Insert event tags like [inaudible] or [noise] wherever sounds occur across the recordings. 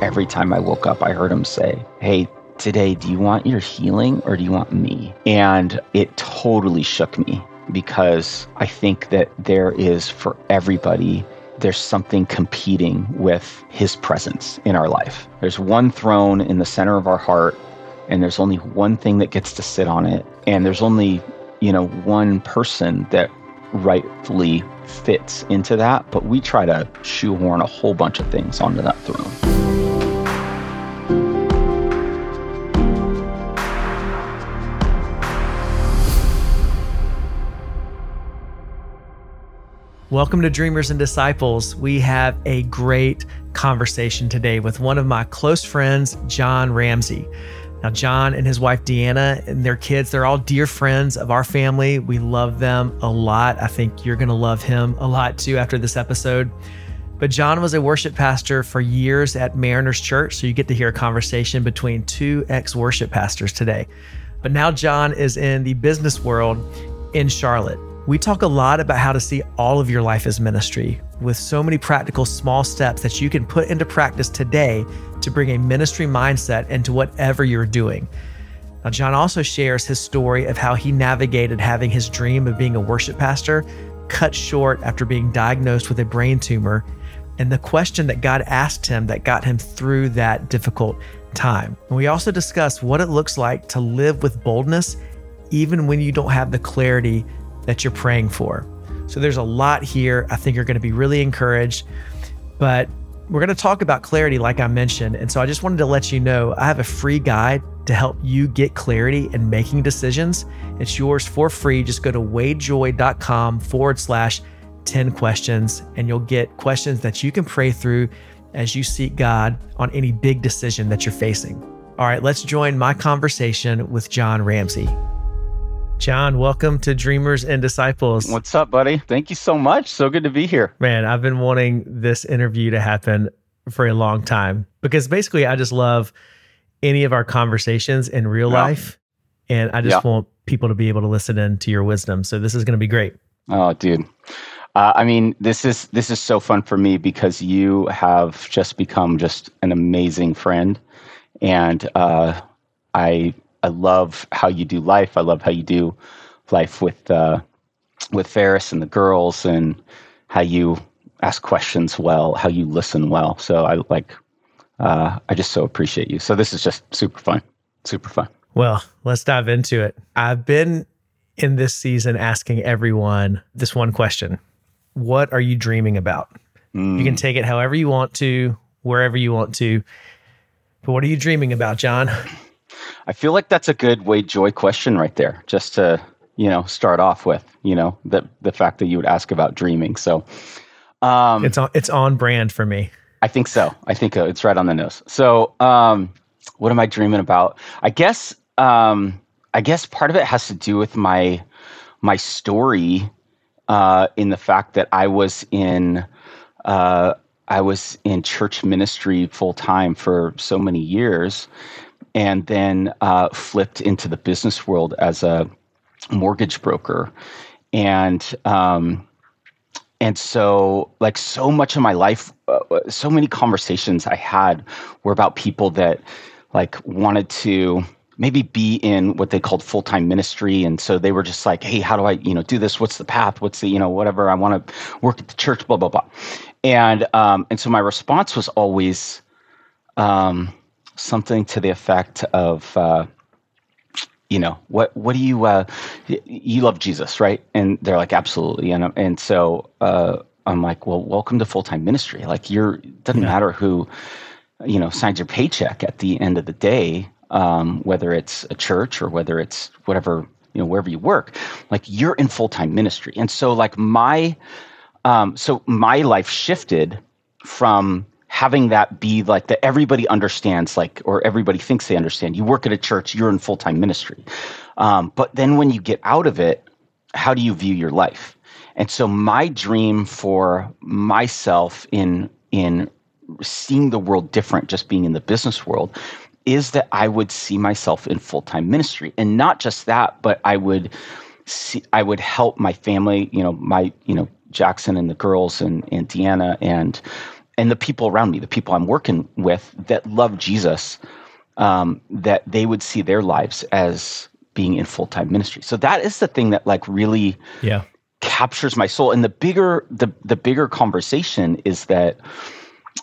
Every time I woke up, I heard him say, Hey, today, do you want your healing or do you want me? And it totally shook me because I think that there is for everybody, there's something competing with his presence in our life. There's one throne in the center of our heart, and there's only one thing that gets to sit on it. And there's only, you know, one person that rightfully fits into that. But we try to shoehorn a whole bunch of things onto that throne. Welcome to Dreamers and Disciples. We have a great conversation today with one of my close friends, Jon Ramsay. Now, Jon and his wife Deanna and their kids, they're all dear friends of our family. We love them a lot. I think you're going to love him a lot too after this episode. But Jon was a worship pastor for years at Mariners Church. So you get to hear a conversation between two ex worship pastors today. But now Jon is in the business world in Charlotte. We talk a lot about how to see all of your life as ministry with so many practical small steps that you can put into practice today to bring a ministry mindset into whatever you're doing. Now, Jon also shares his story of how he navigated having his dream of being a worship pastor cut short after being diagnosed with a brain tumor and the question that God asked him that got him through that difficult time. And we also discuss what it looks like to live with boldness even when you don't have the clarity that you're praying for. So there's a lot here. I think you're going to be really encouraged. But we're going to talk about clarity, like I mentioned. And so I just wanted to let you know I have a free guide to help you get clarity in making decisions. It's yours for free. Just go to wadejoye.com forward slash 10 questions, and you'll get questions that you can pray through as you seek God on any big decision that you're facing. All right, let's join my conversation with Jon Ramsay. Jon, welcome to Dreamers and Disciples. What's up, buddy? Thank you so much. So good to be here. Man, I've been wanting this interview to happen for a long time because basically I just love any of our conversations in real yeah. life. And I just yeah. want people to be able to listen in to your wisdom. So this is going to be great. Oh, dude. Uh, I mean, this is this is so fun for me because you have just become just an amazing friend, and uh, I I love how you do life. I love how you do life with uh, with Ferris and the girls, and how you ask questions well, how you listen well. So I like. Uh, I just so appreciate you. So this is just super fun, super fun. Well, let's dive into it. I've been in this season asking everyone this one question: What are you dreaming about? Mm. You can take it however you want to, wherever you want to. But what are you dreaming about, Jon? I feel like that's a good Wade Joye question right there, just to you know start off with. You know the the fact that you would ask about dreaming. So um, it's on it's on brand for me. I think so. I think uh, it's right on the nose. So um, what am I dreaming about? I guess um, I guess part of it has to do with my my story uh, in the fact that I was in uh, I was in church ministry full time for so many years, and then uh, flipped into the business world as a mortgage broker, and um, and so like so much of my life, uh, so many conversations I had were about people that like wanted to maybe be in what they called full-time ministry. And so they were just like hey how do i you know do this? What's the path? What's the you know whatever. I want to work at the church blah blah blah. And um and so my response was always um something to the effect of, uh, you know, what what do you uh, you love Jesus, right? And they're like, absolutely. And and so uh, I'm like, well, welcome to full time ministry. Like, you're doesn't yeah. matter who, you know, signs your paycheck at the end of the day, um, whether it's a church or whether it's whatever you know wherever you work. Like, you're in full time ministry. And so, like my, um, so my life shifted from having that be like that everybody understands like or everybody thinks they understand. You work at a church you're in full-time ministry. Um, but then when you get out of it how do you view your life? And so my dream for myself in in seeing the world different just being in the business world is that i would see myself in full-time ministry. And not just that but i would see i would help my family you know my you know jackson and the girls and, and deanna and and the people around me, the people I'm working with that love Jesus, um, that they would see their lives as being in full time ministry. So that is the thing that like really yeah captures my soul. And the bigger the the bigger conversation is that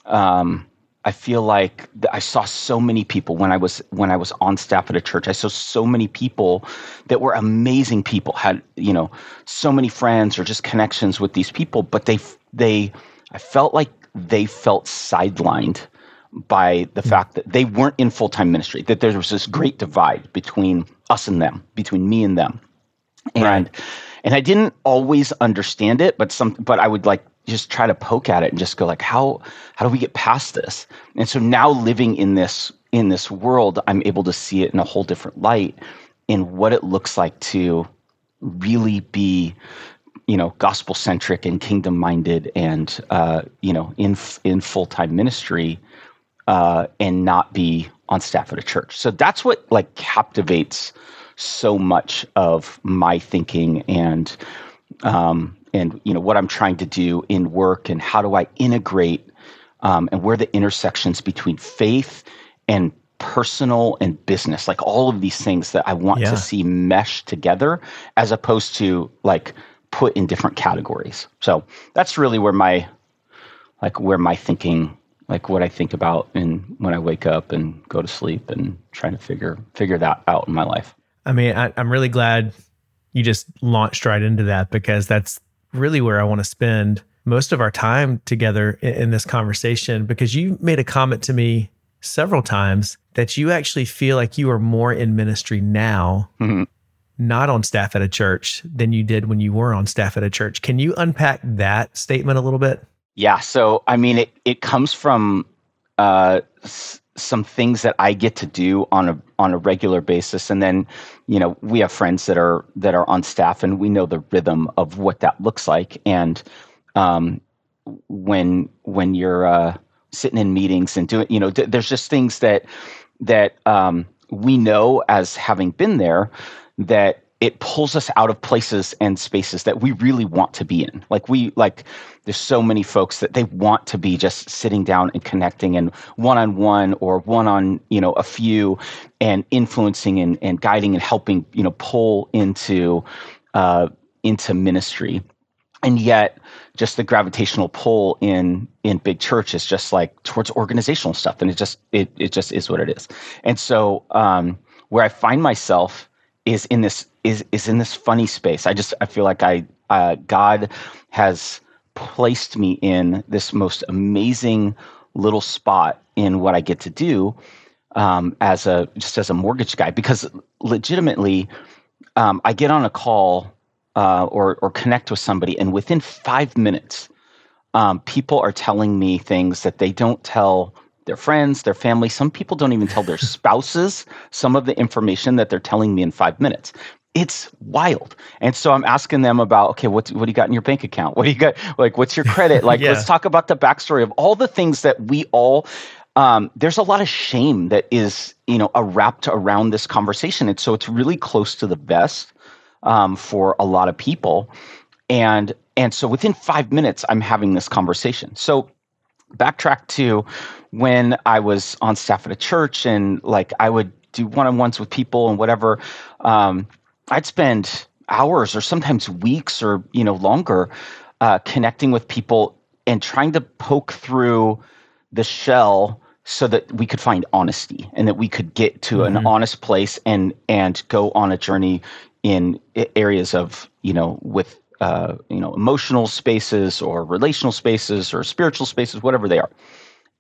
um, I feel like I saw so many people when I was when I was on staff at a church. I saw so many people that were amazing people, had you know so many friends or just connections with these people, but they they I felt like they felt sidelined by the mm fact that they weren't in full time ministry. That there was this great divide between us and them, between me and them, and right. and I didn't always understand it, but some but I would like just try to poke at it and just go like how how do we get past this and so now living in this in this world i'm able to see it in a whole different light in what it looks like to really be you know gospel centric and kingdom minded and uh, you know in in full-time ministry uh, and not be on staff at a church so that's what like captivates so much of my thinking and um, and you know what I'm trying to do in work and how do I integrate um, and where the intersections between faith and personal and business like all of these things that I want yeah. to see mesh together as opposed to like put in different categories. So that's really where my like where my thinking like what I think about and when I wake up and go to sleep and trying to figure figure that out in my life. I mean, I, I'm really glad you just launched right into that because that's really where I want to spend most of our time together in, in this conversation because you made a comment to me several times that you actually feel like you are more in ministry now, mm-hmm. Not on staff at a church, than you did when you were on staff at a church. Can you unpack that statement a little bit? Yeah. So, I mean, it, it comes from uh, some things that I get to do on a on a regular basis, and then you know we have friends that are that are on staff, and we know the rhythm of what that looks like. And um, when when you're uh, sitting in meetings and doing, you know, th- there's just things that that um, we know as having been there that it pulls us out of places and spaces that we really want to be in. Like we like there's so many folks that they want to be just sitting down and connecting and one on one or one on, you know, a few and influencing and, and guiding and helping, you know, pull into uh into ministry. And yet just the gravitational pull in in big church is just like towards organizational stuff. And it just it it just is what it is. And so um where I find myself is in this is is in this funny space. I just I feel like I uh, God has placed me in this most amazing little spot in what I get to do um, as a just as a mortgage guy because legitimately um, I get on a call uh, or or connect with somebody and within five minutes um, people are telling me things that they don't tell their friends, their family. Some people don't even tell their [laughs] spouses some of the information that they're telling me in five minutes it's wild. And so I'm asking them about, okay, what, what do you got in your bank account? What do you got? Like, what's your credit? Like, [laughs] yeah. let's talk about the backstory of all the things that we all, um, there's a lot of shame that is, you know, wrapped around this conversation. And so it's really close to the vest um, for a lot of people. And, and so within five minutes, I'm having this conversation. So backtrack to when I was on staff at a church and like I would do one-on-ones with people and whatever. Um, I'd spend hours or sometimes weeks or you know longer uh, connecting with people and trying to poke through the shell so that we could find honesty and that we could get to mm-hmm. an honest place and and go on a journey in areas of you know with uh, you know emotional spaces or relational spaces or spiritual spaces whatever they are.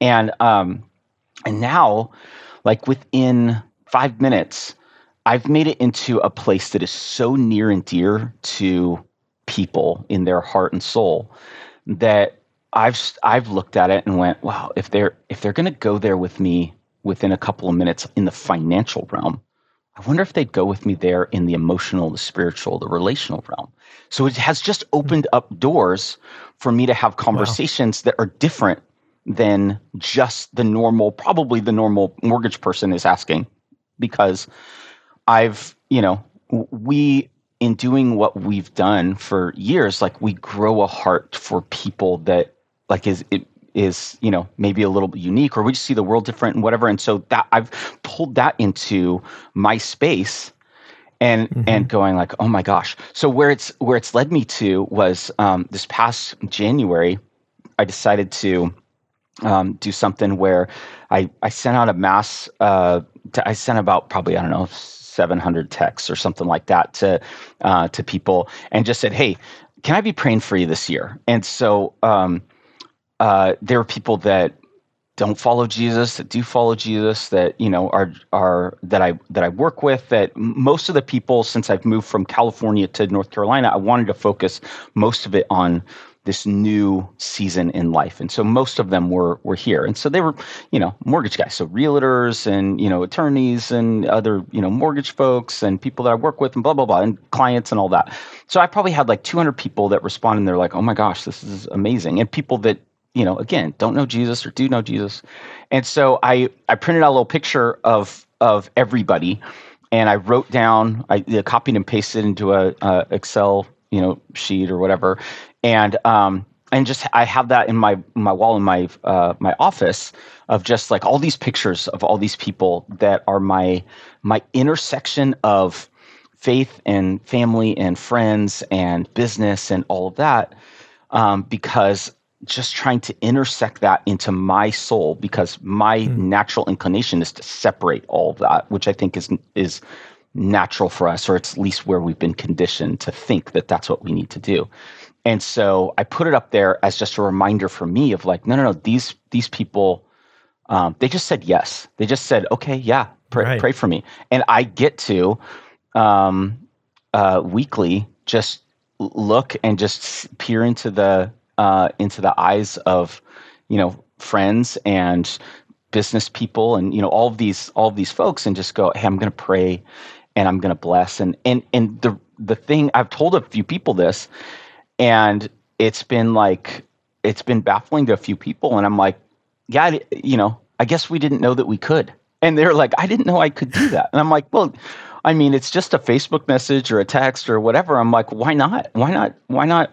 And um and now like within five minutes I've made it into a place that is so near and dear to people in their heart and soul that I've I've looked at it and went, wow, if they're if they're going to go there with me within a couple of minutes in the financial realm, I wonder if they'd go with me there in the emotional, the spiritual, the relational realm. So it has just hmm. opened up doors for me to have conversations wow. that are different than just the normal, probably the normal mortgage person is asking, because I've, you know, we in doing what we've done for years, like we grow a heart for people that like is it is you know maybe a little unique or we just see the world different and whatever. And so that i've pulled that into my space and mm-hmm. and going like oh my gosh. So where it's where it's led me to was um, this past january i decided to um, do something where i i sent out a mass uh, to, i sent about probably i don't know 700 texts or something like that to uh, to people and just said hey can i be praying for you this year? And so um, uh, there are people that don't follow Jesus, that do follow Jesus, that you know are are that I that I work with. That most of the people since I've moved from California to North Carolina, I wanted to focus most of it on this new season in life, and so most of them were were here, and so they were you know mortgage guys, so realtors and you know attorneys and other you know mortgage folks and people that I work with and blah blah blah and clients and all that. So I probably had like 200 people that responded. and They're like, oh my gosh, this is amazing, and people that you know, again, don't know Jesus or do know Jesus. And so I, I printed out a little picture of of everybody and I wrote down, I copied and pasted into a, a, Excel, you know, sheet or whatever. And, um, and just, I have that in my, my wall in my, uh, my office of just like all these pictures of all these people that are my, my intersection of faith and family and friends and business and all of that. Um, because just trying to intersect that into my soul because my mm. natural inclination is to separate all of that, which I think is is natural for us, or it's at least where we've been conditioned to think that that's what we need to do. And so I put it up there as just a reminder for me of like, no, no, no, these these people, um, they just said yes. They just said, okay, yeah, pray, right. pray for me, and I get to um, uh, weekly just look and just peer into the uh, into the eyes of you know friends and business people and you know all of these all of these folks and just go hey i'm going to pray and i'm going to bless. And and and the the thing i've told a few people this and it's been like it's been baffling to a few people and i'm like yeah you know i guess we didn't know that we could. And they're like i didn't know i could do that. And i'm like well I mean, it's just a Facebook message or a text or whatever. I'm like, why not? Why not? Why not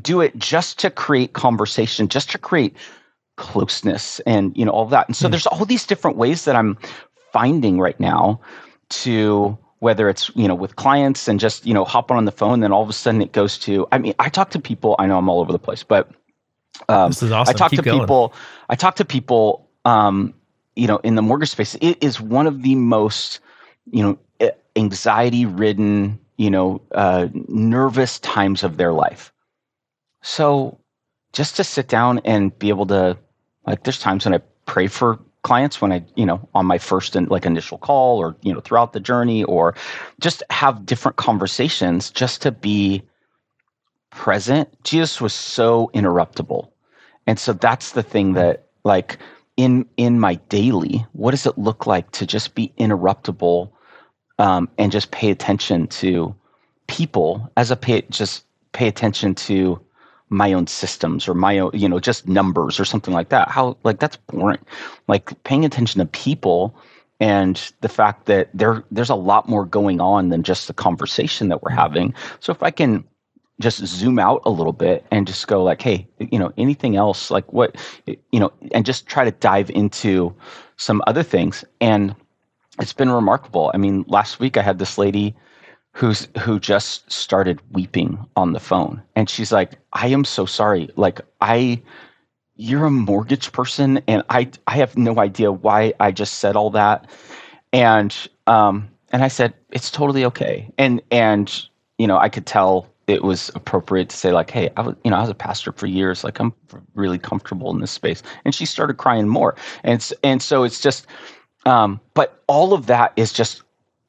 do it just to create conversation, just to create closeness and you know all that. And so mm. there's all these different ways that I'm finding right now to whether it's you know with clients and just you know hopping on the phone, then all of a sudden it goes to. I mean, I talk to people. I know I'm all over the place, but um, this is awesome. I talk Keep to going. people. I talk to people. Um, you know, in the mortgage space, it is one of the most you know anxiety ridden, you know, uh, nervous times of their life. So just to sit down and be able to, like, there's times when I pray for clients when I, you know, on my first and like initial call or, you know, throughout the journey or just have different conversations just to be present. Jesus was so interruptible. And so that's the thing that like in in my daily, what does it look like to just be interruptible um, and just pay attention to people as a pay, just pay attention to my own systems or my own, you know, just numbers or something like that. How like that's boring. Like paying attention to people and the fact that there there's a lot more going on than just the conversation that we're having. So if I can just zoom out a little bit and just go like, hey, you know, anything else like what, you know, and just try to dive into some other things and it's been remarkable. I mean, last week I had this lady who's who just started weeping on the phone and she's like, "I am so sorry. Like I you're a mortgage person and I I have no idea why I just said all that." And um and I said, "It's totally okay." And and you know, I could tell it was appropriate to say like, "Hey, I was, you know, I was a pastor for years. Like, I'm really comfortable in this space." And she started crying more, and and so it's just um, but all of that is just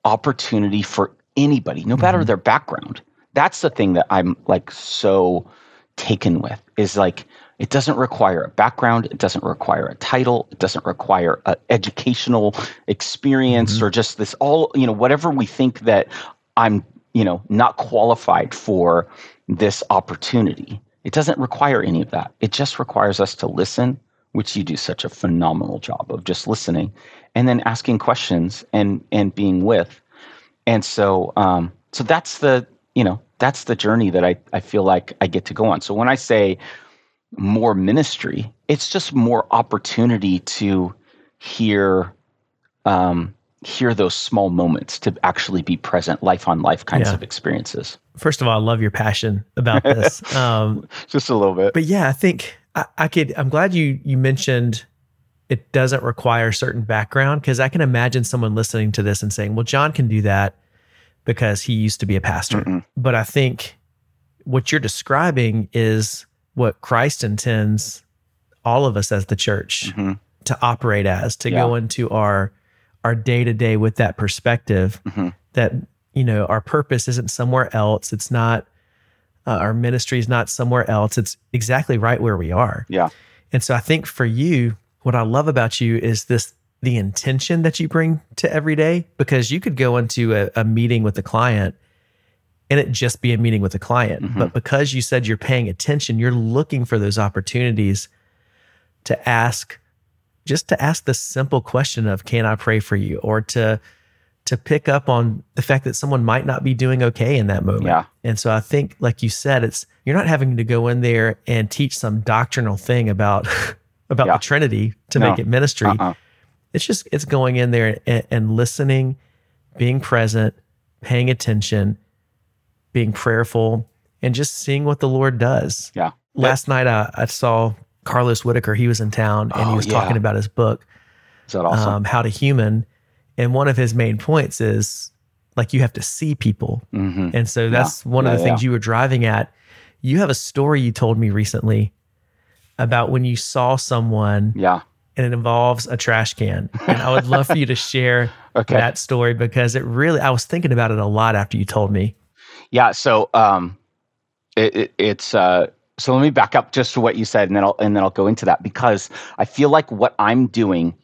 opportunity for anybody, no matter mm-hmm. their background. That's the thing that I'm like so taken with is like it doesn't require a background, it doesn't require a title, it doesn't require an educational experience mm-hmm. or just this all, you know, whatever we think that I'm, you know, not qualified for this opportunity. It doesn't require any of that. It just requires us to listen, which you do such a phenomenal job of just listening and then asking questions and and being with and so um so that's the you know that's the journey that i i feel like i get to go on so when i say more ministry it's just more opportunity to hear um, hear those small moments to actually be present, life on life kinds Yeah. of experiences. First of all, I love your passion about this. [laughs] Um, Just a little bit. but yeah, I think I, I could. I'm glad you you mentioned it doesn't require certain background because I can imagine someone listening to this and saying, "Well, Jon can do that because he used to be a pastor." Mm-mm. But I think what you're describing is what Christ intends all of us as the church Mhm. to operate as, to go into our our day to day with that perspective Mhm. that you know our purpose isn't somewhere else. It's not uh, our ministry is not somewhere else. It's exactly right where we are. Yeah. And so I think for you, what I love about you is this the intention that you bring to every day because you could go into a, a meeting with a client and it just be a meeting with a client. Mhm. But because you said you're paying attention, you're looking for those opportunities to ask just to ask the simple question of can I pray for you or to to pick up on the fact that someone might not be doing okay in that moment. Yeah. And so I think like you said it's you're not having to go in there and teach some doctrinal thing about [laughs] about Yeah. the Trinity to No. make it ministry. Uh-uh. It's just it's going in there and, and listening, being present, paying attention, being prayerful, and just seeing what the Lord does. Yeah. Last night I, I saw Carlos Whittaker. He was in town and he Oh, was yeah. talking about his book, Is that awesome? um, How to Human. And one of his main points is like you have to see people. hmm And so that's one of Yeah, the things you were driving at. You have a story you told me recently about when you saw someone Yeah. and it involves a trash can. And I would love for you to share [laughs] Okay. that story because it really, I was thinking about it a lot after you told me. Yeah. So um, it, it, it's uh, so let me back up just to what you said, and then I'll and then I'll go into that because I feel like what I'm doing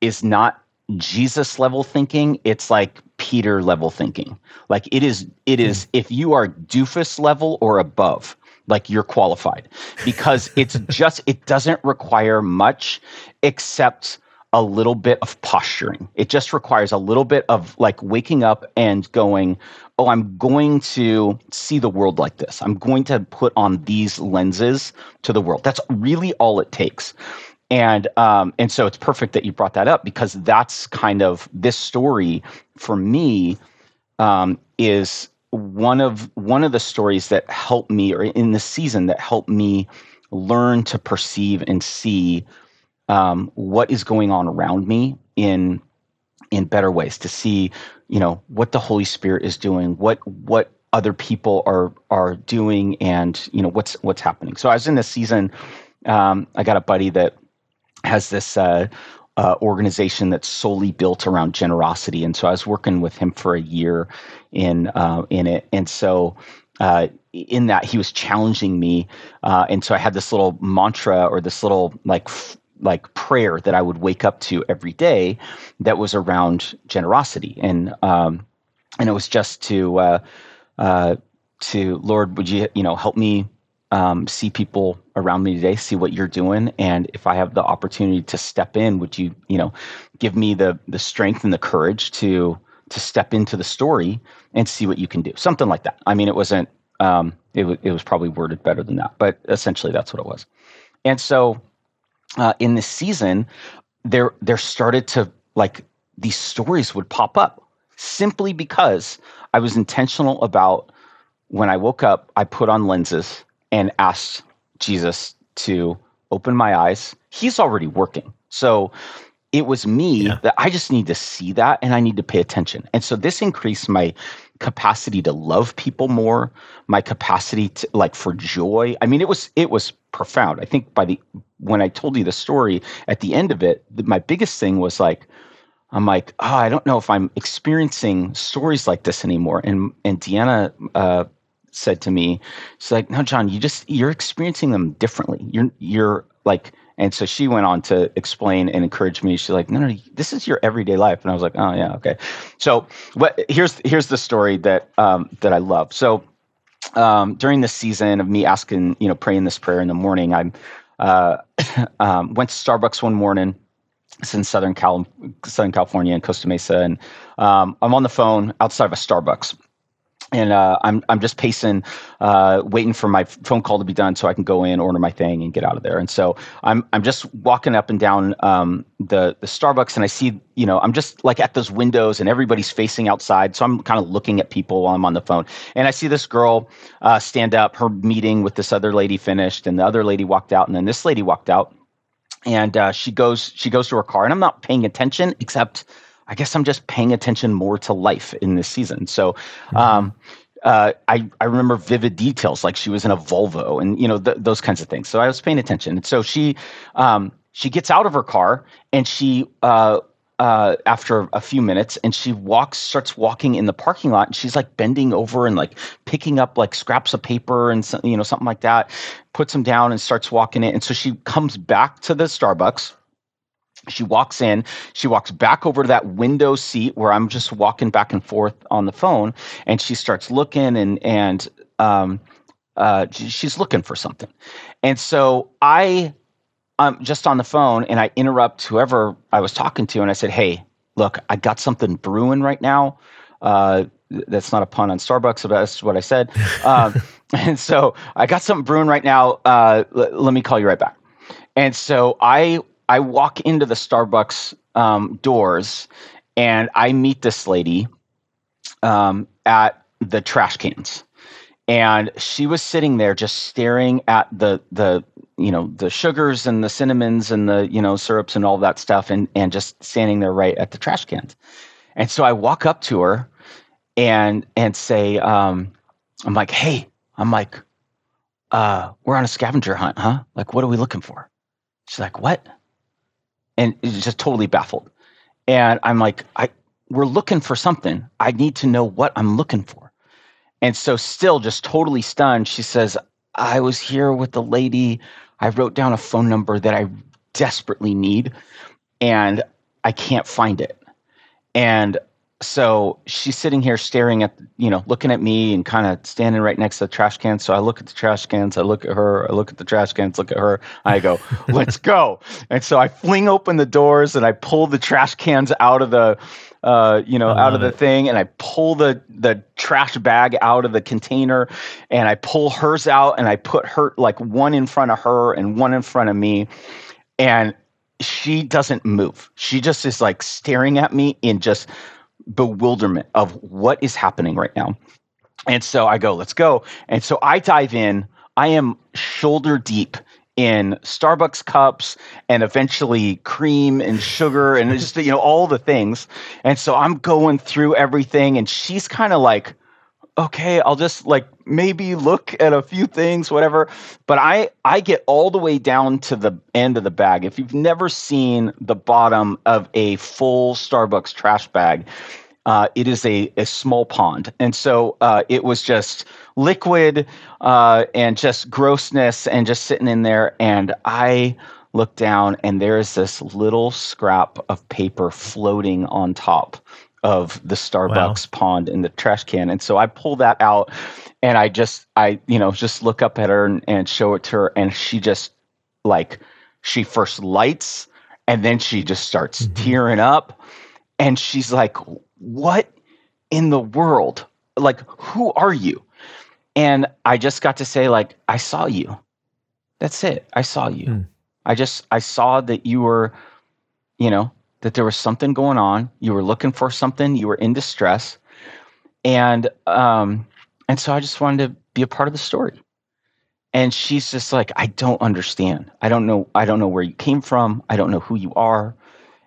is not Jesus level thinking. It's like Peter level thinking. Like it is. It is. If you are doofus level or above, like you're qualified because it's [laughs] just. It doesn't require much except a little bit of posturing. It just requires a little bit of like waking up and going, oh, I'm going to see the world like this. I'm going to put on these lenses to the world. That's really all it takes. And um, and so it's perfect that you brought that up because that's kind of this story for me um, is one of one of the stories that helped me, or in the season that helped me learn to perceive and see um, what is going on around me in in better ways to see you know what the holy spirit is doing what what other people are are doing and you know what's what's happening. So i was in this season um, i got a buddy that has this uh, uh, organization that's solely built around generosity. And so i was working with him for a year in uh, in it. And so uh, in that he was challenging me uh, and so i had this little mantra or this little like f- like prayer that i would wake up to every day that was around generosity. And um, and it was just to uh, uh, to lord would you you know help me um, see people around me today see what you're doing. And if i have the opportunity to step in would you you know give me the the strength and the courage to to step into the story and see what you can do? Something like that. I mean it wasn't um, it, w- it was probably worded better than that but essentially that's what it was. And so uh, in this season there there started to like these stories would pop up simply because i was intentional about when i woke up i put on lenses and asked jesus to open my eyes. He's already working. So it was me Yeah. that i just need to see that and i need to pay attention. And so this increased my capacity to love people more my capacity to like for joy. I mean it was it was profound. I think by the when i told you the story at the end of it the, my biggest thing was like i'm like oh i don't know if i'm experiencing stories like this anymore. And and deanna uh, said to me she's like no jon you just you're experiencing them differently. You're you're like and so she went on to explain and encourage me. She's like no no this is your everyday life. And i was like oh yeah okay. So what here's here's the story that um, that i love. So um, during this season of me asking you know praying this prayer in the morning i'm uh, [laughs] um, went to starbucks one morning. It's in southern cal southern california in costa mesa. And um, i'm on the phone outside of a starbucks and uh, I'm I'm just pacing, uh, waiting for my phone call to be done so I can go in, order my thing, and get out of there. And so I'm I'm just walking up and down um, the the Starbucks, and I see you know I'm just like at those windows, and everybody's facing outside. So I'm kind of looking at people while I'm on the phone, and I see this girl uh, stand up. Her meeting with this other lady finished, and the other lady walked out, and then this lady walked out, and uh, she goes she goes to her car, and I'm not paying attention except I guess I'm just paying attention more to life in this season. So, mm-hmm. um, uh, I, I remember vivid details like she was in a Volvo and you know th- those kinds of things. So I was paying attention. And so she um, she gets out of her car and she uh, uh, after a few minutes and she walks starts walking in the parking lot and she's like bending over and like picking up like scraps of paper and you know something like that puts them down and starts walking it and so she comes back to the starbucks she walks in, she walks back over to that window seat where I'm just walking back and forth on the phone, and she starts looking and and um, uh, she's looking for something. And so I I'm just on the phone and I interrupt whoever I was talking to and I said, Hey, look, I got something brewing right now. Uh, that's not a pun on Starbucks, but that's what I said. [laughs] Um, and so I got something brewing right now. Uh, l- let me call you right back. And so I I walk into the Starbucks um, doors and I meet this lady um, at the trash cans. And she was sitting there just staring at the the you know the sugars and the cinnamons and the you know syrups and all that stuff and and just standing there right at the trash cans. And so I walk up to her and and say, um, I'm like, hey, I'm like, uh, we're on a scavenger hunt, huh? Like, what are we looking for? She's like, what? And just totally baffled. And I'm like, I we're looking for something. I need to know what I'm looking for. And so still just totally stunned, she says, I was here with the lady. I wrote down a phone number that I desperately need and I can't find it. And so she's sitting here staring at you know looking at me and kind of standing right next to the trash can so i look at the trash cans i look at her i look at the trash cans look at her i go [laughs] let's go and so i fling open the doors and i pull the trash cans out of the uh, you know, out of the it. thing, and I pull the the trash bag out of the container, and I pull hers out, and I put her like one in front of her and one in front of me, and she doesn't move. She just is like staring at me in just bewilderment of what is happening right now. And so I go, let's go. And so I dive in. I am shoulder deep in Starbucks cups and eventually cream and sugar and just you know all the things. And so I'm going through everything and she's kind of like okay, I'll just like maybe look at a few things whatever. But I I get all the way down to the end of the bag. If you've never seen the bottom of a full Starbucks trash bag, uh, it is a, a small pond. And so uh, it was just liquid uh, and just grossness and just sitting in there. And I look down and there is this little scrap of paper floating on top of the Starbucks wow. pond in the trash can. And so I pull that out and I just, I, you know, just look up at her and, and show it to her. And she just like, she first lights and then she just starts mm-hmm. tearing up. And she's like, what in the world? Like, who are you? And I just got to say, like, I saw you. That's it. I saw you. Mm. I just, I saw that you were, you know, that there was something going on. You were looking for something. You were in distress. And, um, and so I just wanted to be a part of the story. And she's just like, I don't understand. I don't know. I don't know where you came from. I don't know who you are.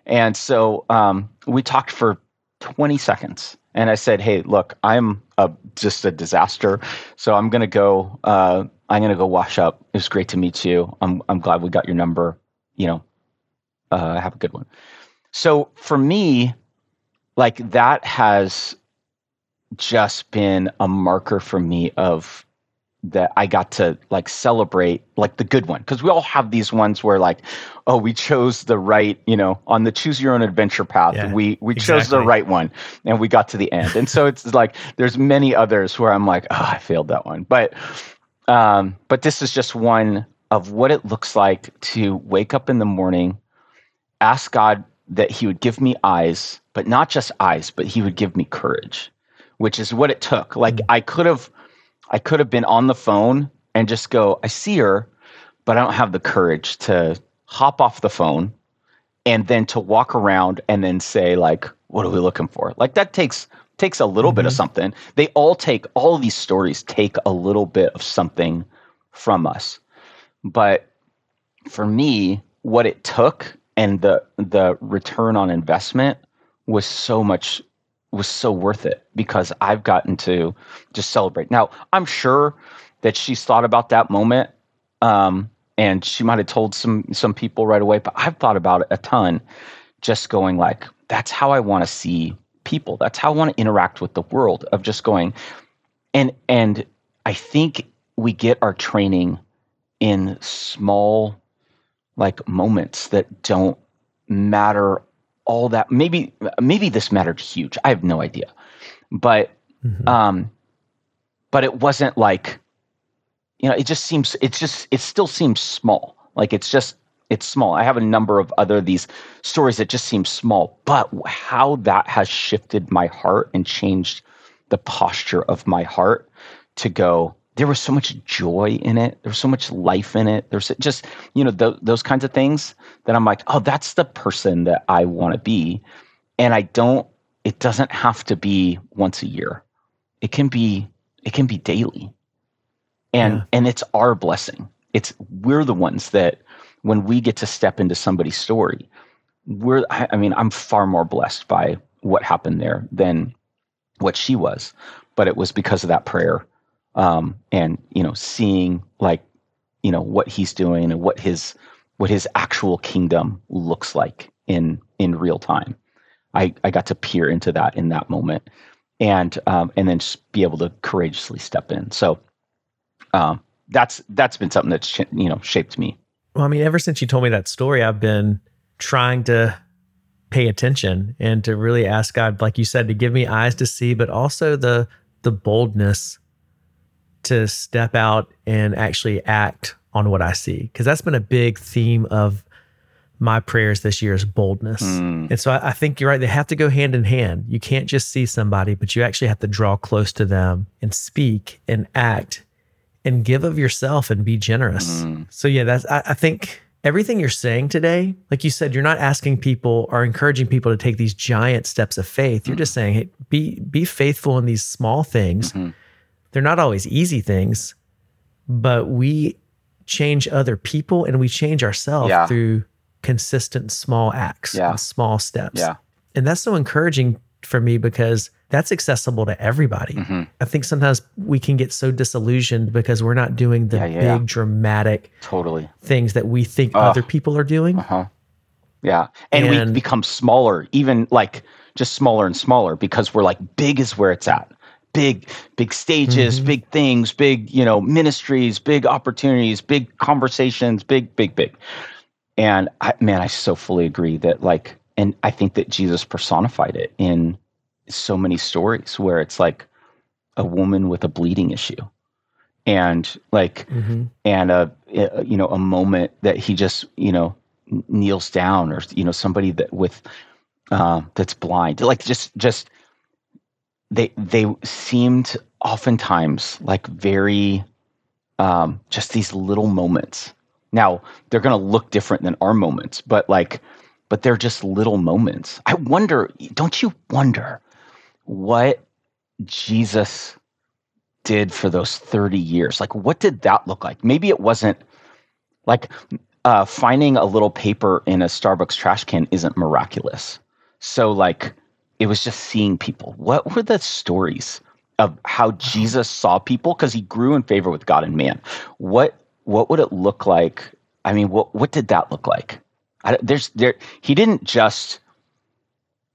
And so um, we talked for 20 seconds. And I said, "Hey, look, I'm a, just a disaster, so I'm gonna go. Uh, I'm gonna go wash up. It was great to meet you. I'm I'm glad we got your number. You know, uh, have a good one." So for me, like that has just been a marker for me of that I got to like celebrate like the good one. Because we all have these ones where like oh we chose the right you know on the choose your own adventure path yeah, we we exactly. chose the right one and we got to the end. And so it's like there's many others where I'm like oh I failed that one. But um but this is just one of what it looks like to wake up in the morning ask God that he would give me eyes but not just eyes but he would give me courage which is what it took. Like I could have I could have been on the phone and just go, I see her, but I don't have the courage to hop off the phone and then to walk around and then say like, what are we looking for? Like that takes takes a little mm-hmm. bit of mm-hmm. something. They all take all of these stories take a little bit of something from us. But for me, what it took and the the return on investment was so much was so worth it because I've gotten to just celebrate. Now, I'm sure that she's thought about that moment um, and she might have told some some people right away, but I've thought about it a ton just going like that's how I want to see people. That's how I want to interact with the world of just going and and I think we get our training in small like moments that don't matter all that maybe maybe this mattered huge i have no idea. But mm-hmm. um but it wasn't like you know it just seems it's just it still seems small. Like it's just it's small. I have a number of other these stories that just seem small but how that has shifted my heart and changed the posture of my heart to go there was so much joy in it. There was so much life in it. There's just, you know, th- those kinds of things that I'm like, oh, that's the person that I want to be. And I don't, it doesn't have to be once a year. It can be, it can be daily. And, yeah. and it's our blessing. It's, we're the ones that when we get to step into somebody's story, we're, I mean, I'm far more blessed by what happened there than what she was. But it was because of that prayer um, and you know seeing like you know what he's doing and what his what his actual kingdom looks like in in real time. I I got to peer into that in that moment, and um, and then be able to courageously step in. So um, that's that's been something that's you know shaped me. Well, I mean, ever since you told me that story, I've been trying to pay attention and to really ask God, like you said, to give me eyes to see, but also the the boldness to step out and actually act on what I see. Because that's been a big theme of my prayers this year is boldness. Mm. And so I, I, think you're right. They have to go hand in hand. You can't just see somebody, but you actually have to draw close to them and speak and act and give of yourself and be generous. Mm. So yeah, that's I, I think everything you're saying today, like you said, you're not asking people or encouraging people to take these giant steps of faith. You're mm. just saying, hey, be be faithful in these small things. Mm-hmm they're not always easy things, but we change other people and we change ourselves yeah. through consistent small acts yeah. small steps. Yeah. And that's so encouraging for me because that's accessible to everybody. Mm-hmm. I think sometimes we can get so disillusioned because we're not doing the yeah, yeah, big dramatic totally things that we think uh, other people are doing. Uh-huh. Yeah. And, and we become smaller, even like just smaller and smaller because we're like big is where it's at big big stages mm-hmm. big things big you know ministries big opportunities big conversations big big big and I, man i so fully agree that like and i think that jesus personified it in so many stories where it's like a woman with a bleeding issue and like mm-hmm. and a, a you know a moment that he just you know kneels down or you know somebody that with uh, that's blind like just just they they seemed oftentimes like very um, just these little moments. Now they're going to look different than our moments, but like, but they're just little moments. I wonder, don't you wonder what Jesus did for those 30 years? Like, what did that look like? Maybe it wasn't like uh, finding a little paper in a Starbucks trash can isn't miraculous. So, like, it was just seeing people. What were the stories of how Jesus saw people? Because he grew in favor with God and man. What what would it look like? I mean, what what did that look like? I, there's there. He didn't just,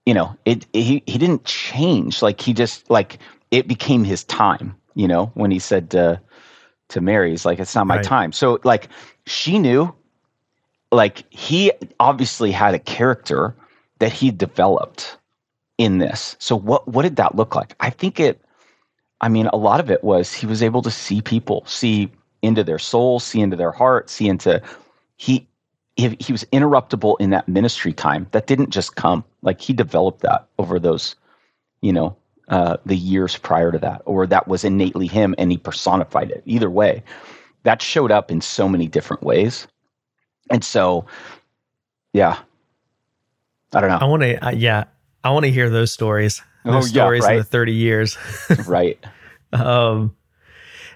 you know, it, it. He he didn't change. Like he just like it became his time. You know, when he said to to Mary, he's like, "It's not my right. time." So like she knew. Like he obviously had a character that he developed in this. So what what did that look like? I think it I mean a lot of it was he was able to see people, see into their soul, see into their heart, see into he he, was interruptible in that ministry time. That didn't just come. Like he developed that over those, you know, uh, the years prior to that, or that was innately him and he personified it. Either way, that showed up in so many different ways. And so, yeah, I don't know. I want to, uh, yeah, I want to hear those stories. Those oh, stories yeah, right? in the 30 years. [laughs] right. Um,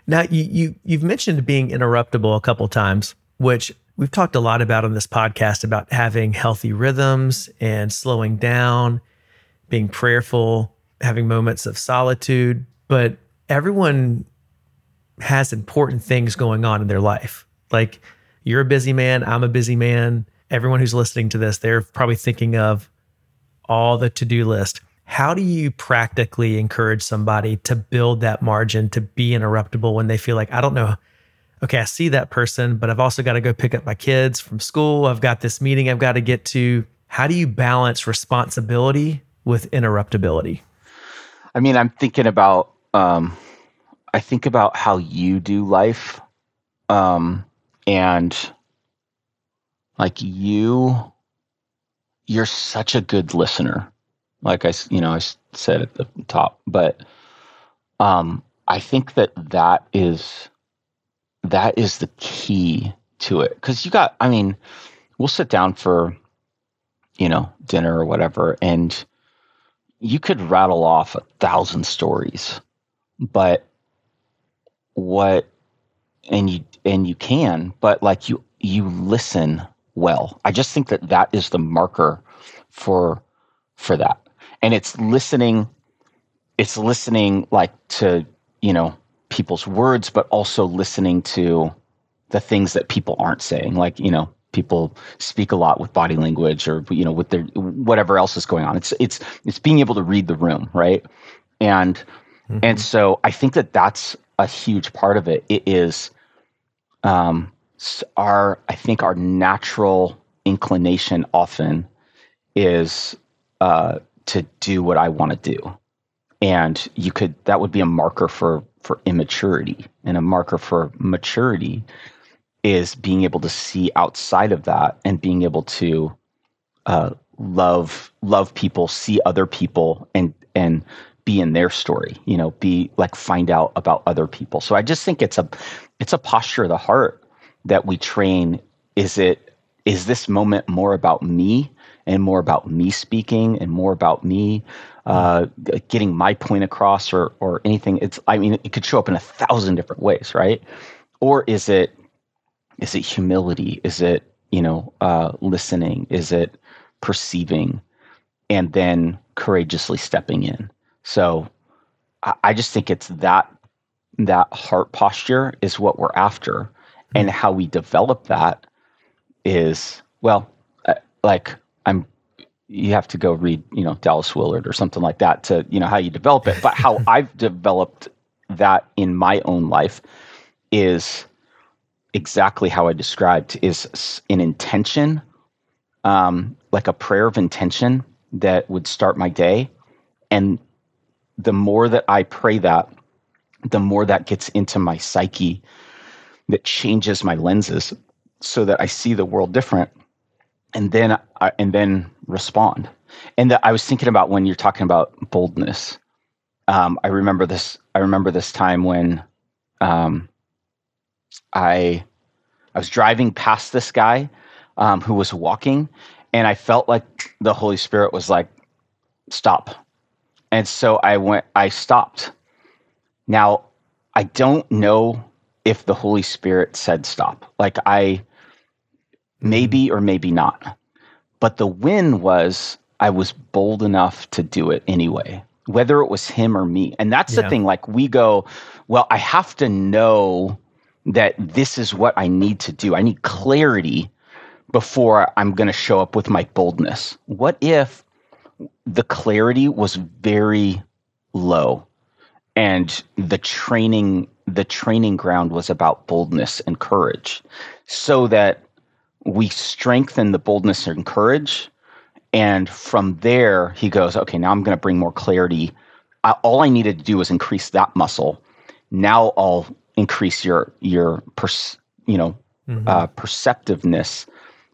now you, you, you've mentioned being interruptible a couple times, which we've talked a lot about on this podcast about having healthy rhythms and slowing down, being prayerful, having moments of solitude. But everyone has important things going on in their life. Like you're a busy man, I'm a busy man. Everyone who's listening to this, they're probably thinking of all the to do list. How do you practically encourage somebody to build that margin to be interruptible when they feel like, I don't know, okay, I see that person, but I've also got to go pick up my kids from school. I've got this meeting I've got to get to. How do you balance responsibility with interruptibility? I mean, I'm thinking about, um, I think about how you do life. Um, and like you, you're such a good listener. Like I, you know, I said at the top, but, um, I think that that is that is the key to it because you got i mean we'll sit down for you know dinner or whatever and you could rattle off a thousand stories but what and you and you can but like you you listen well i just think that that is the marker for for that and it's listening it's listening like to you know people's words, but also listening to the things that people aren't saying. Like, you know, people speak a lot with body language or, you know, with their whatever else is going on. It's, it's, it's being able to read the room. Right. And, mm-hmm. and so I think that that's a huge part of it. It is, um, our, I think our natural inclination often is, uh, to do what I want to do. And you could, that would be a marker for for immaturity and a marker for maturity is being able to see outside of that and being able to uh, love love people see other people and and be in their story you know be like find out about other people so i just think it's a it's a posture of the heart that we train is it is this moment more about me and more about me speaking and more about me uh, getting my point across or or anything. It's I mean it could show up in a thousand different ways, right? Or is it is it humility? Is it you know uh, listening? Is it perceiving? And then courageously stepping in. So I, I just think it's that that heart posture is what we're after, and how we develop that is well, uh, like I'm you have to go read, you know, Dallas Willard or something like that to, you know, how you develop it. But how [laughs] I've developed that in my own life is exactly how I described is an intention, um, like a prayer of intention that would start my day. And the more that I pray that, the more that gets into my psyche, that changes my lenses so that I see the world different and then I, and then respond. And that I was thinking about when you're talking about boldness. Um, I remember this. I remember this time when um, I I was driving past this guy um, who was walking, and I felt like the Holy Spirit was like, "Stop!" And so I went. I stopped. Now I don't know if the Holy Spirit said stop. Like I maybe mm-hmm. or maybe not. But the win was I was bold enough to do it anyway, whether it was him or me. And that's yeah. the thing. Like we go, well, I have to know that this is what I need to do. I need clarity before I'm going to show up with my boldness. What if the clarity was very low and the training the training ground was about boldness and courage so that we strengthen the boldness and courage. And from there, he goes, okay, now I'm going to bring more clarity. I, all I needed to do was increase that muscle. Now I'll increase your your pers- you know mm-hmm. uh, perceptiveness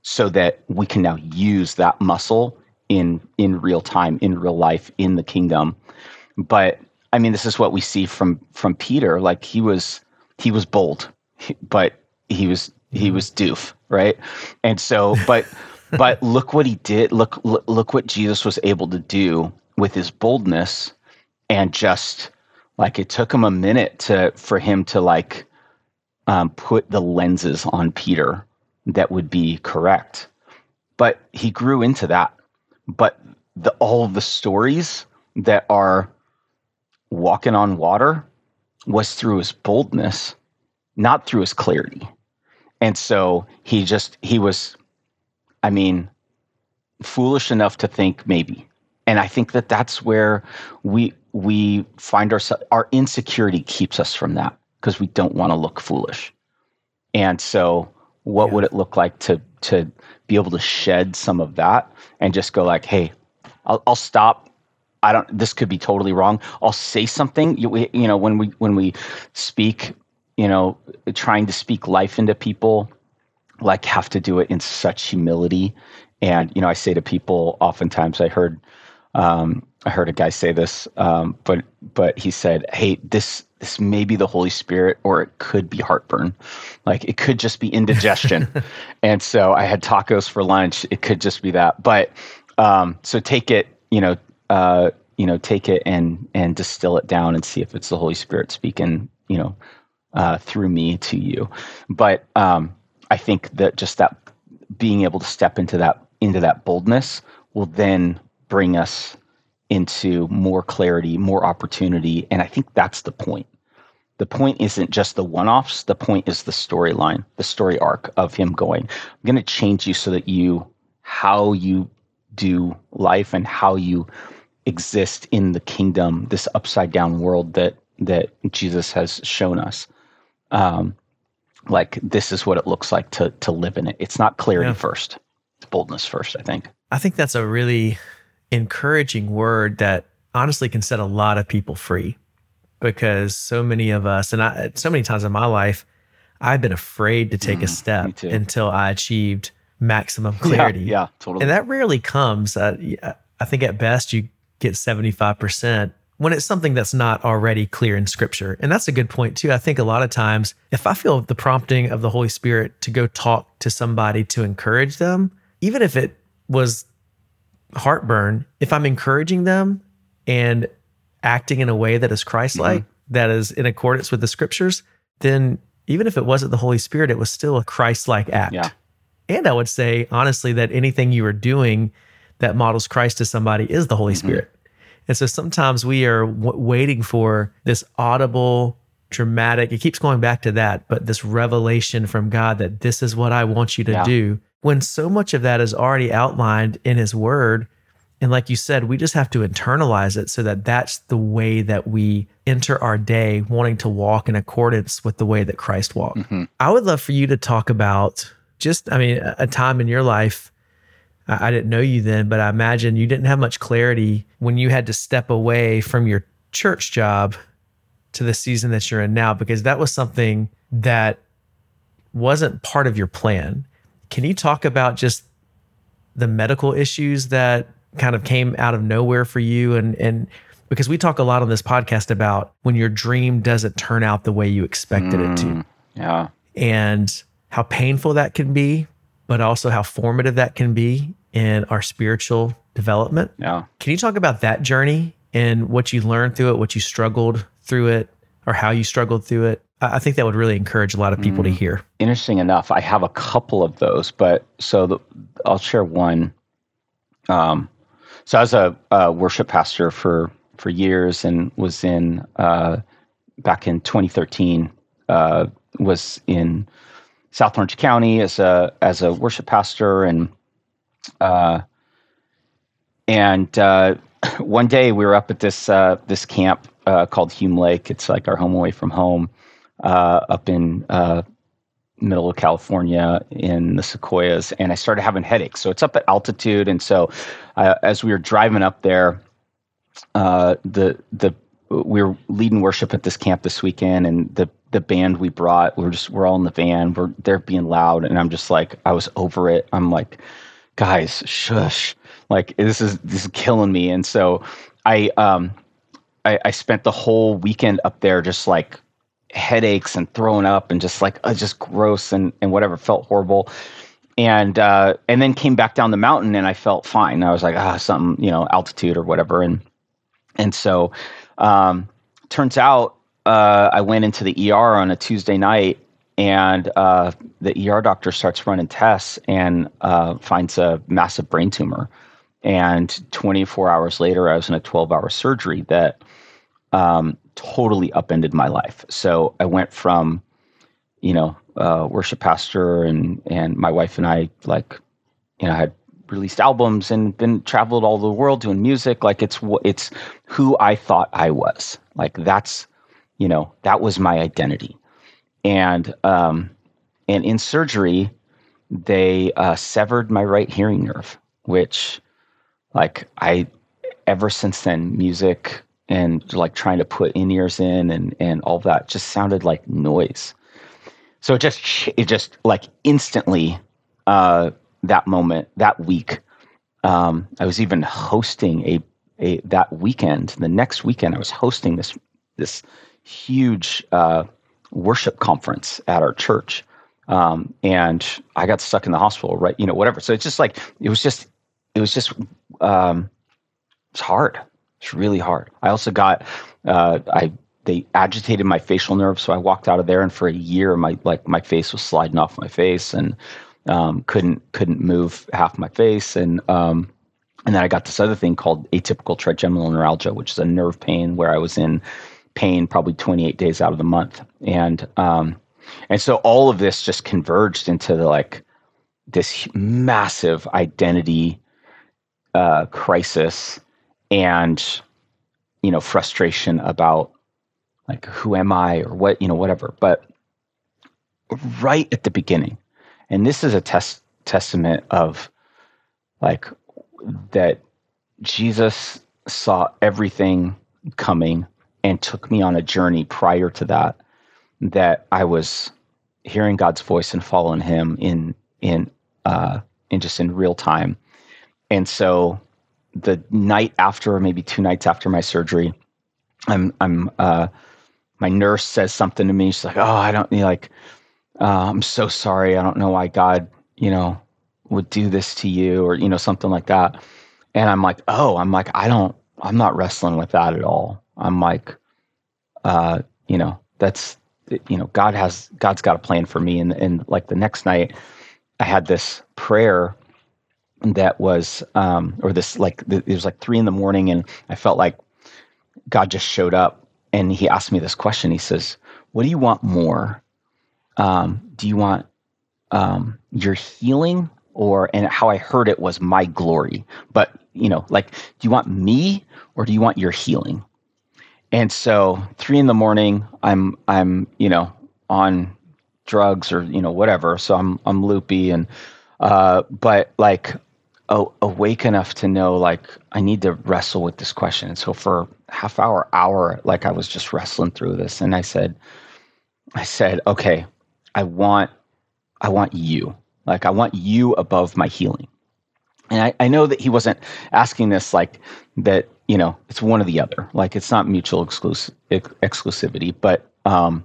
so that we can now use that muscle in in real time in real life in the kingdom but I mean, this is what we see from from Peter. Like he was he was bold, but he was he mm-hmm. was doof, right? And so, but [laughs] but look what he did. Look, look look what Jesus was able to do with his boldness, and just like it took him a minute to for him to like um, put the lenses on Peter that would be correct. But he grew into that. But the all the stories that are walking on water was through his boldness, not through his clarity. And so he just, he was, I mean, foolish enough to think maybe. And I think that that's where we, we find ourselves, our insecurity keeps us from that because we don't want to look foolish. And so what yeah. would it look like to, to be able to shed some of that and just go like, Hey, I'll, I'll stop I don't. This could be totally wrong. I'll say something. You, you know, when we when we speak, you know, trying to speak life into people, like have to do it in such humility. And you know, I say to people oftentimes. I heard, um, I heard a guy say this, um, but but he said, "Hey, this this may be the Holy Spirit, or it could be heartburn. Like it could just be indigestion." [laughs] and so I had tacos for lunch. It could just be that. But um, so take it, you know, uh, you know, take it and and distill it down and see if it's the Holy Spirit speaking, you know, uh, through me to you. But um, I think that just that being able to step into that into that boldness will then bring us into more clarity, more opportunity, and I think that's the point. The point isn't just the one-offs. The point is the storyline, the story arc of him going. I'm going to change you so that you, how you do life and how you exist in the kingdom, this upside down world that that Jesus has shown us. Um, like this is what it looks like to to live in it. It's not clarity yeah. first; it's boldness first. I think. I think that's a really encouraging word that honestly can set a lot of people free, because so many of us, and I, so many times in my life, I've been afraid to take mm, a step until I achieved maximum [laughs] clarity. Yeah, yeah, totally. And that rarely comes. Uh, I think at best you get 75% when it's something that's not already clear in scripture. And that's a good point too. I think a lot of times if I feel the prompting of the Holy Spirit to go talk to somebody to encourage them, even if it was heartburn, if I'm encouraging them and acting in a way that is Christ-like, mm-hmm. that is in accordance with the scriptures, then even if it wasn't the Holy Spirit, it was still a Christ-like act. Yeah. And I would say honestly that anything you are doing that models Christ to somebody is the Holy mm-hmm. Spirit. And so sometimes we are w- waiting for this audible, dramatic, it keeps going back to that, but this revelation from God that this is what I want you to yeah. do. When so much of that is already outlined in His Word. And like you said, we just have to internalize it so that that's the way that we enter our day, wanting to walk in accordance with the way that Christ walked. Mm-hmm. I would love for you to talk about just, I mean, a time in your life I, I didn't know you then, but I imagine you didn't have much clarity when you had to step away from your church job to the season that you're in now, because that was something that wasn't part of your plan. Can you talk about just the medical issues that kind of came out of nowhere for you and and because we talk a lot on this podcast about when your dream doesn't turn out the way you expected mm, it to. Mm, yeah. And how painful that can be, but also how formative that can be in our spiritual development. Yeah. Can you talk about that journey and what you learned through it, what you struggled through it, or how you struggled through it? I think that would really encourage a lot of people mm. to hear. Interesting enough, I have a couple of those, but so the, I'll share one. Um, so I was a, a, worship pastor for for years and was in uh, back in 2013 uh, was in South Orange County as a as a worship pastor and uh, and uh, [clears throat] one day we were up at this uh, this camp uh, called Hume Lake. It's like our home away from home, uh, up in middle of California in the Sequoias, and I started having headaches. So it's up at altitude, and so as we were driving up there, the the we were leading worship at this camp this weekend, and the the band we brought, we're just we're all in the van, we're they're being loud, and I'm just like I was over it. I'm like guys, shush. Like this is this is killing me. And so I um I, I spent the whole weekend up there just like headaches and throwing up and just like uh, just gross and and whatever felt horrible and uh, and then came back down the mountain and I felt fine. I was like ah something you know altitude or whatever and and so um, turns out uh, I went into the ER on a Tuesday night and uh, the ER doctor starts running tests and uh, finds a massive brain tumor. And 24 hours later, I was in a 12 hour surgery that um, totally upended my life. So I went from, you know, uh, worship pastor and and my wife and I like, you know, had released albums and been traveled all the world doing music. Like it's it's who I thought I was. Like that's, you know, that was my identity. And um, and in surgery, they uh, severed my right hearing nerve, which, like I, ever since then, music and like trying to put in ears in and and all that just sounded like noise. So it just it just like instantly uh, that moment that week. Um, I was even hosting a a that weekend. The next weekend, I was hosting this this huge uh, worship conference at our church, um, and I got stuck in the hospital. Right, you know, whatever. So it's just like it was just it was just um, it's hard. It's really hard. I also got uh, I they agitated my facial nerve, so I walked out of there, and for a year, my like my face was sliding off my face, and um, couldn't couldn't move half my face, and um, and then I got this other thing called atypical trigeminal neuralgia, which is a nerve pain where I was in pain probably 28 days out of the month, and um, and so all of this just converged into the, like this massive identity uh, crisis and you know frustration about like who am i or what you know whatever. But right at the beginning and this is a test testament of like that jesus saw everything coming and took me on a journey prior to that that i was hearing god's voice and following him in in uh in just in real time and so the night after, maybe two nights after my surgery, I'm I'm uh, my nurse says something to me. She's like, "Oh, I don't you know, like, uh, I'm so sorry. I don't know why God, you know, would do this to you, or you know, something like that." And I'm like, "Oh, I'm like, I don't, I'm not wrestling with that at all. I'm like, uh, you know, that's, you know, God has, God's got a plan for me." And and like the next night, I had this prayer that was um, or this like it was like three in the morning and i felt like god just showed up and he asked me this question. He says what do you want more? Um, do you want um, your healing or and how i heard it was my glory but you know like do you want me or do you want your healing and so three in the morning i'm i'm you know on drugs or you know whatever so i'm i'm loopy and uh, but like awake enough to know like I need to wrestle with this question. And so for half hour, hour, like I was just wrestling through this, and I said, I said, okay, I want, I want you. Like I want you above my healing. And I, I know that he wasn't asking this like that, you know, it's one or the other. Like it's not mutual exclusive exclusivity, but um,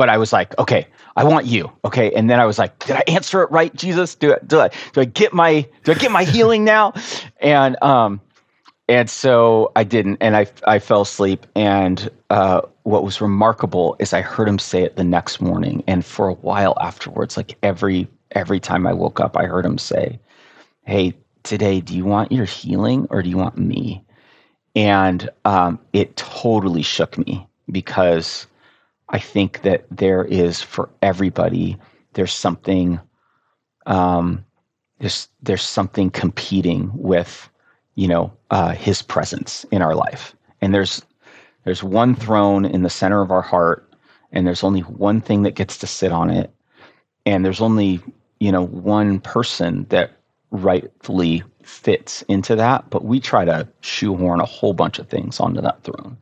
but I was like, okay, I want you. Okay. And then I was like, did I answer it right, Jesus? Do I, do I, do I get my, do I get my healing now? [laughs] And, um, and so I didn't, and I, I fell asleep. And, uh, what was remarkable is I heard him say it the next morning. And for a while afterwards, like every, every time I woke up, I heard him say, Hey, today, do you want your healing or do you want me? And, um, it totally shook me because, I think that there is for everybody. There's something. Um, there's there's something competing with, you know, uh, His presence in our life, and there's there's one throne in the center of our heart, and there's only one thing that gets to sit on it, and there's only you know one person that rightfully fits into that, but we try to shoehorn a whole bunch of things onto that throne.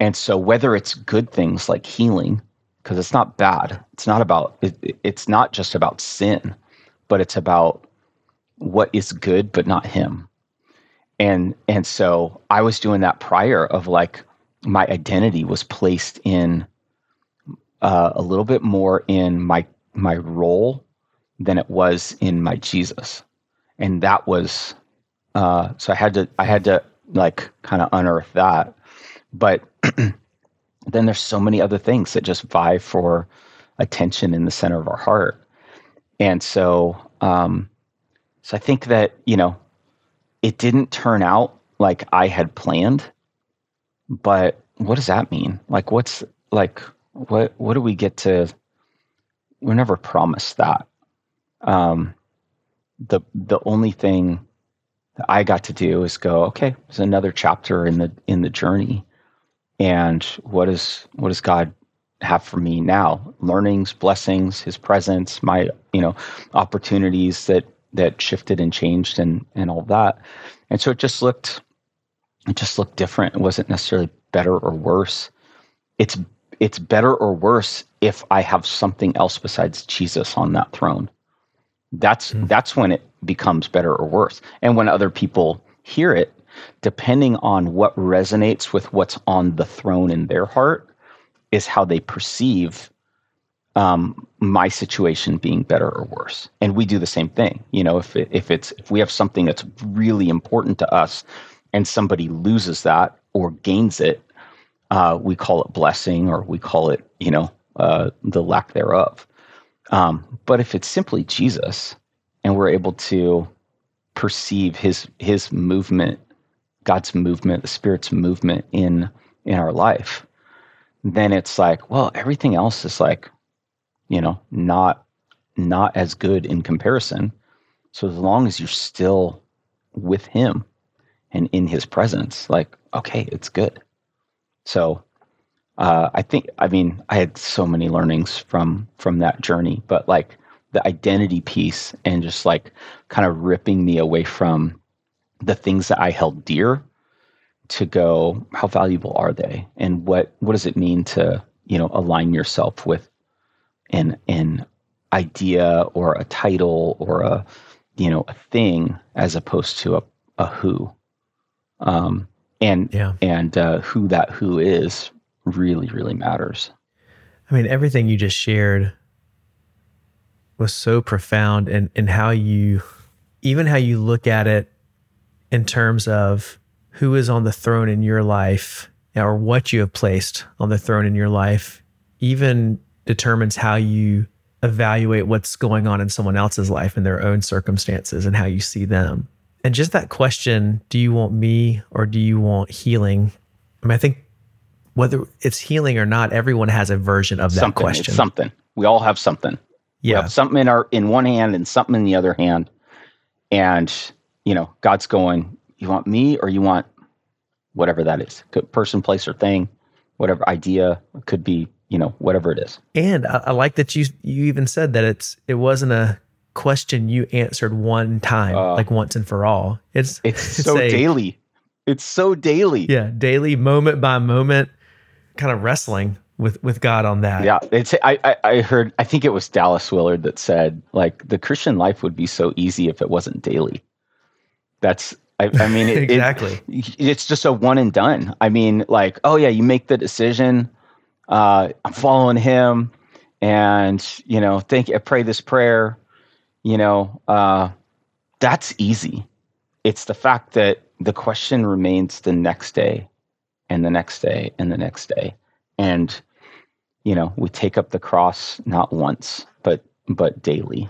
And so, whether it's good things like healing, because it's not bad, it's not about, it, it's not just about sin, but it's about what is good, but not Him. And and so I was doing that prior of like, my identity was placed in uh, a little bit more in my my role than it was in my Jesus, and that was uh, so I had to I had to like kind of unearth that, but [clears throat] then there's so many other things that just vie for attention in the center of our heart, and so um, so I think that you know it didn't turn out like I had planned, but what does that mean? Like what's like what what do we get to we're never promised that. Um the the only thing that I got to do is go, okay, there's another chapter in the in the journey. And what is what does God have for me now? Learnings, blessings, his presence, my, you know, opportunities that that shifted and changed and and all that. And so it just looked it just looked different. It wasn't necessarily better or worse. It's it's better or worse if I have something else besides Jesus on that throne. That's mm. that's when it becomes better or worse. And when other people hear it, depending on what resonates with what's on the throne in their heart, is how they perceive um, my situation being better or worse. And we do the same thing. You know, if it, if it's if we have something that's really important to us, and somebody loses that or gains it, uh, we call it blessing or we call it, you know, uh, the lack thereof. Um, but if it's simply Jesus and we're able to perceive his his movement, God's movement, the Spirit's movement in in our life, then it's like, well, everything else is like, you know, not not as good in comparison. So as long as you're still with him and in his presence, like, okay, it's good. So uh, I think I mean I had so many learnings from from that journey, but like the identity piece and just like kind of ripping me away from the things that I held dear to go how valuable are they and what what does it mean to you know align yourself with an an idea or a title or a you know a thing as opposed to a, a who um and yeah. and uh, who that who is really really matters. I mean, everything you just shared was so profound, and and how you, even how you look at it, in terms of who is on the throne in your life, or what you have placed on the throne in your life, even determines how you evaluate what's going on in someone else's life and their own circumstances and how you see them. And just that question, do you want me or do you want healing? I mean, I think whether it's healing or not, everyone has a version of that something, question. It's something. We all have something. Yeah. Have something in our in one hand and something in the other hand. And, you know, God's going, you want me or you want whatever that is. Could person, place, or thing, whatever idea could be, you know, whatever it is. And I, I like that you you even said that it's it wasn't a question you answered one time, uh, like once and for all. It's it's, [laughs] it's so a, daily. It's so daily. Yeah, daily, moment by moment, kind of wrestling with with God on that. Yeah, it's I, I I heard I think it was Dallas Willard that said like the Christian life would be so easy if it wasn't daily. That's I, I mean it, [laughs] exactly. It, it's just a one and done. I mean like oh yeah, you make the decision. Uh, I'm following him, and you know, think I pray this prayer you know, uh, that's easy. It's the fact that the question remains the next day and the next day and the next day. And, you know, we take up the cross not once, but but daily.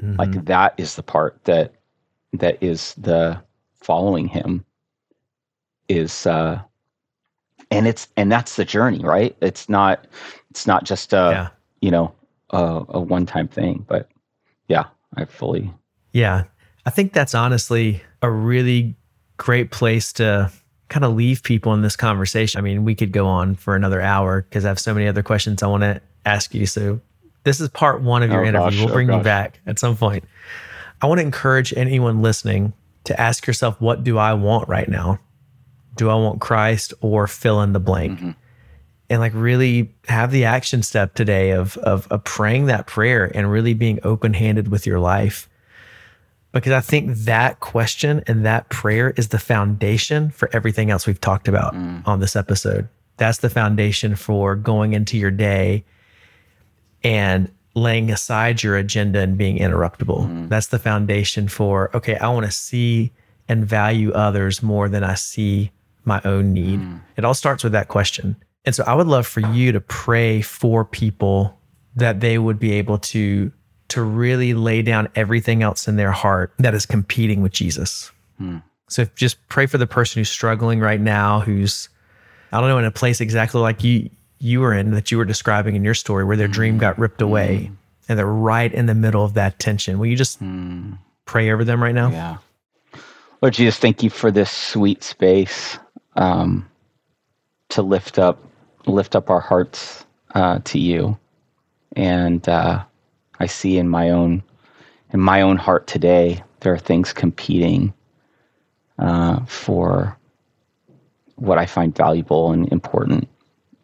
Mm-hmm. Like that is the part that that is the following him is uh and it's and that's the journey, right? It's not it's not just a yeah. you know a, a one time thing, but yeah, I fully. Yeah. I think that's honestly a really great place to kind of leave people in this conversation. I mean, we could go on for another hour because I have so many other questions I want to ask you. So, this is part one of your oh, interview. Gosh, we'll bring oh, you back at some point. I want to encourage anyone listening to ask yourself, what do I want right now? Do I want Christ or fill in the blank? Mm-hmm and like really have the action step today of, of, of praying that prayer and really being open handed with your life. Because I think that question and that prayer is the foundation for everything else we've talked about mm. on this episode. That's the foundation for going into your day and laying aside your agenda and being interruptible. Mm. That's the foundation for, okay, I want to see and value others more than I see my own need. Mm. It all starts with that question. And so I would love for you to pray for people that they would be able to to really lay down everything else in their heart that is competing with Jesus. Mm. So just pray for the person who's struggling right now, who's I don't know in a place exactly like you you were in that you were describing in your story where their dream got ripped away mm. and they're right in the middle of that tension. Will you just mm. pray over them right now? Yeah. Lord Jesus, thank you for this sweet space um, to lift up lift up our hearts uh, to you. And uh, I see in my own in my own heart today there are things competing uh, for what I find valuable and important.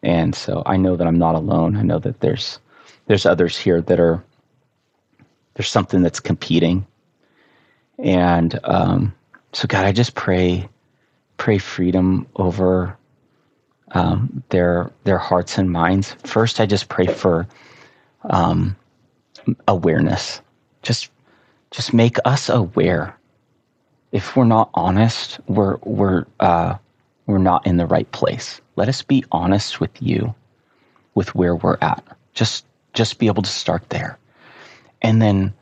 And so I know that I'm not alone. I know that there's there's others here that are there's something that's competing. And um, so God, I just pray pray freedom over um, their their hearts and minds. First, I just pray for um, awareness. Just just make us aware. If we're not honest, we're we're uh, we're not in the right place. Let us be honest with you, with where we're at. Just just be able to start there, and then,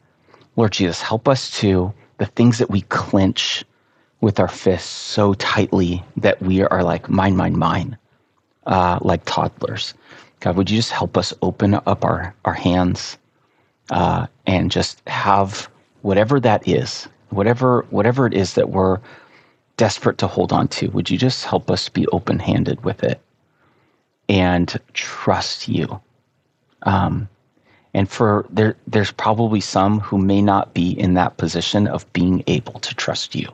Lord Jesus, help us to the things that we clench with our fists so tightly that we are like mine, mine, mine uh, like toddlers. God, would you just help us open up our, our hands uh, and just have whatever that is, whatever whatever it is that we're desperate to hold on to, would you just help us be open handed with it and trust you? Um, and for there, there's probably some who may not be in that position of being able to trust you.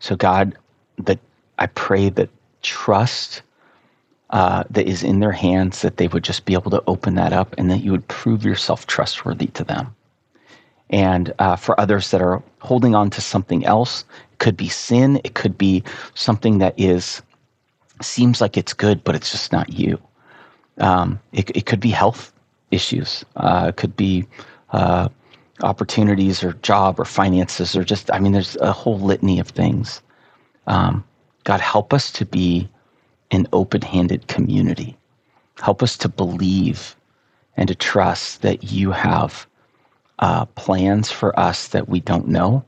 So God, that I pray that trust uh, that is in their hands, that they would just be able to open that up and that you would prove yourself trustworthy to them. And uh, for others that are holding on to something else, it could be sin, it could be something that is seems like it's good, but it's just not you. Um, it, it could be health issues. Uh, it could be uh, opportunities or job or finances or just, I mean, there's a whole litany of things. Um, God, help us to be an open handed community. Help us to believe and to trust that you have uh, plans for us that we don't know.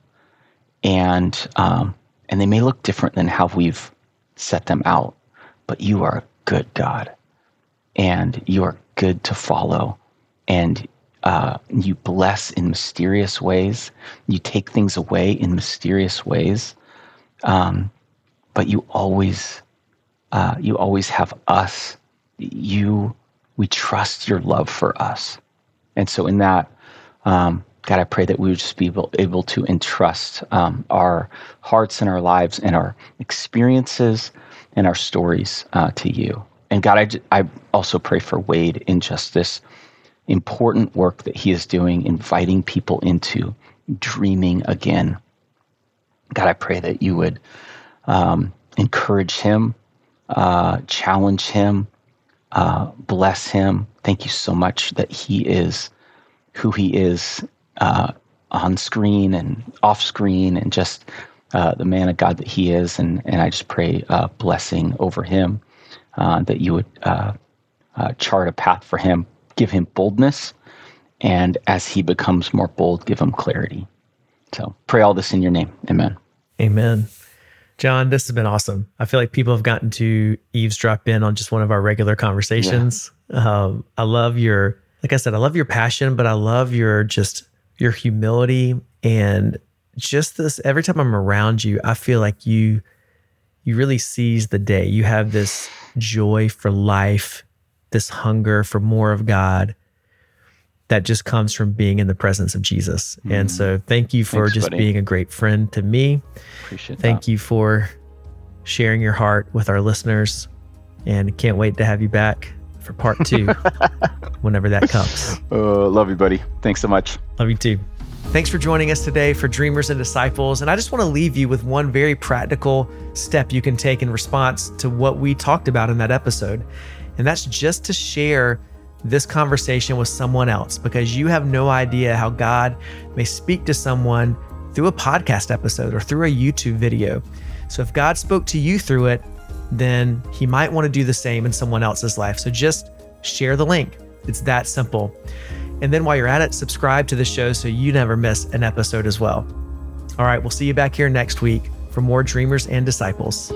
And, um, and they may look different than how we've set them out, but you are a good God and you are good to follow. And uh, you bless in mysterious ways. You take things away in mysterious ways. Um, but you always uh, you always have us. You, we trust your love for us. And so, in that, um, God, I pray that we would just be able, able to entrust um, our hearts and our lives and our experiences and our stories uh, to you. And God, I, I also pray for Wade in just this important work that he is doing, inviting people into dreaming again. God, I pray that you would um, encourage him uh, challenge him, uh, bless him. Thank you so much that he is who he is uh, on screen and off screen, and just uh, the man of God that he is. And, and I just pray uh, blessing over him, uh, that you would chart a path for him, give him boldness, and as he becomes more bold, give him clarity. So pray all this in your name. Amen. Amen. Jon, this has been awesome. I feel like people have gotten to eavesdrop in on just one of our regular conversations. Yeah. Um, I love your, like I said, I love your passion, but I love your just your humility and just this. Every time I'm around you, I feel like you you really seize the day. You have this joy for life, this hunger for more of God that just comes from being in the presence of Jesus. Mm. And so thank you for Thanks, just buddy. being a great friend to me. Appreciate Thank that. you for sharing your heart with our listeners and can't wait to have you back for part [laughs] two whenever that comes. Uh, love you, buddy. Thanks so much. Love you too. Thanks for joining us today for Dreamers and Disciples. And I just want to leave you with one very practical step you can take in response to what we talked about in that episode. And that's just to share this conversation with someone else because you have no idea how God may speak to someone through a podcast episode or through a YouTube video. So if God spoke to you through it, then he might want to do the same in someone else's life. So just share the link. It's that simple. And then while you're at it, subscribe to the show so you never miss an episode as well. All right, we'll see you back here next week for more Dreamers and Disciples.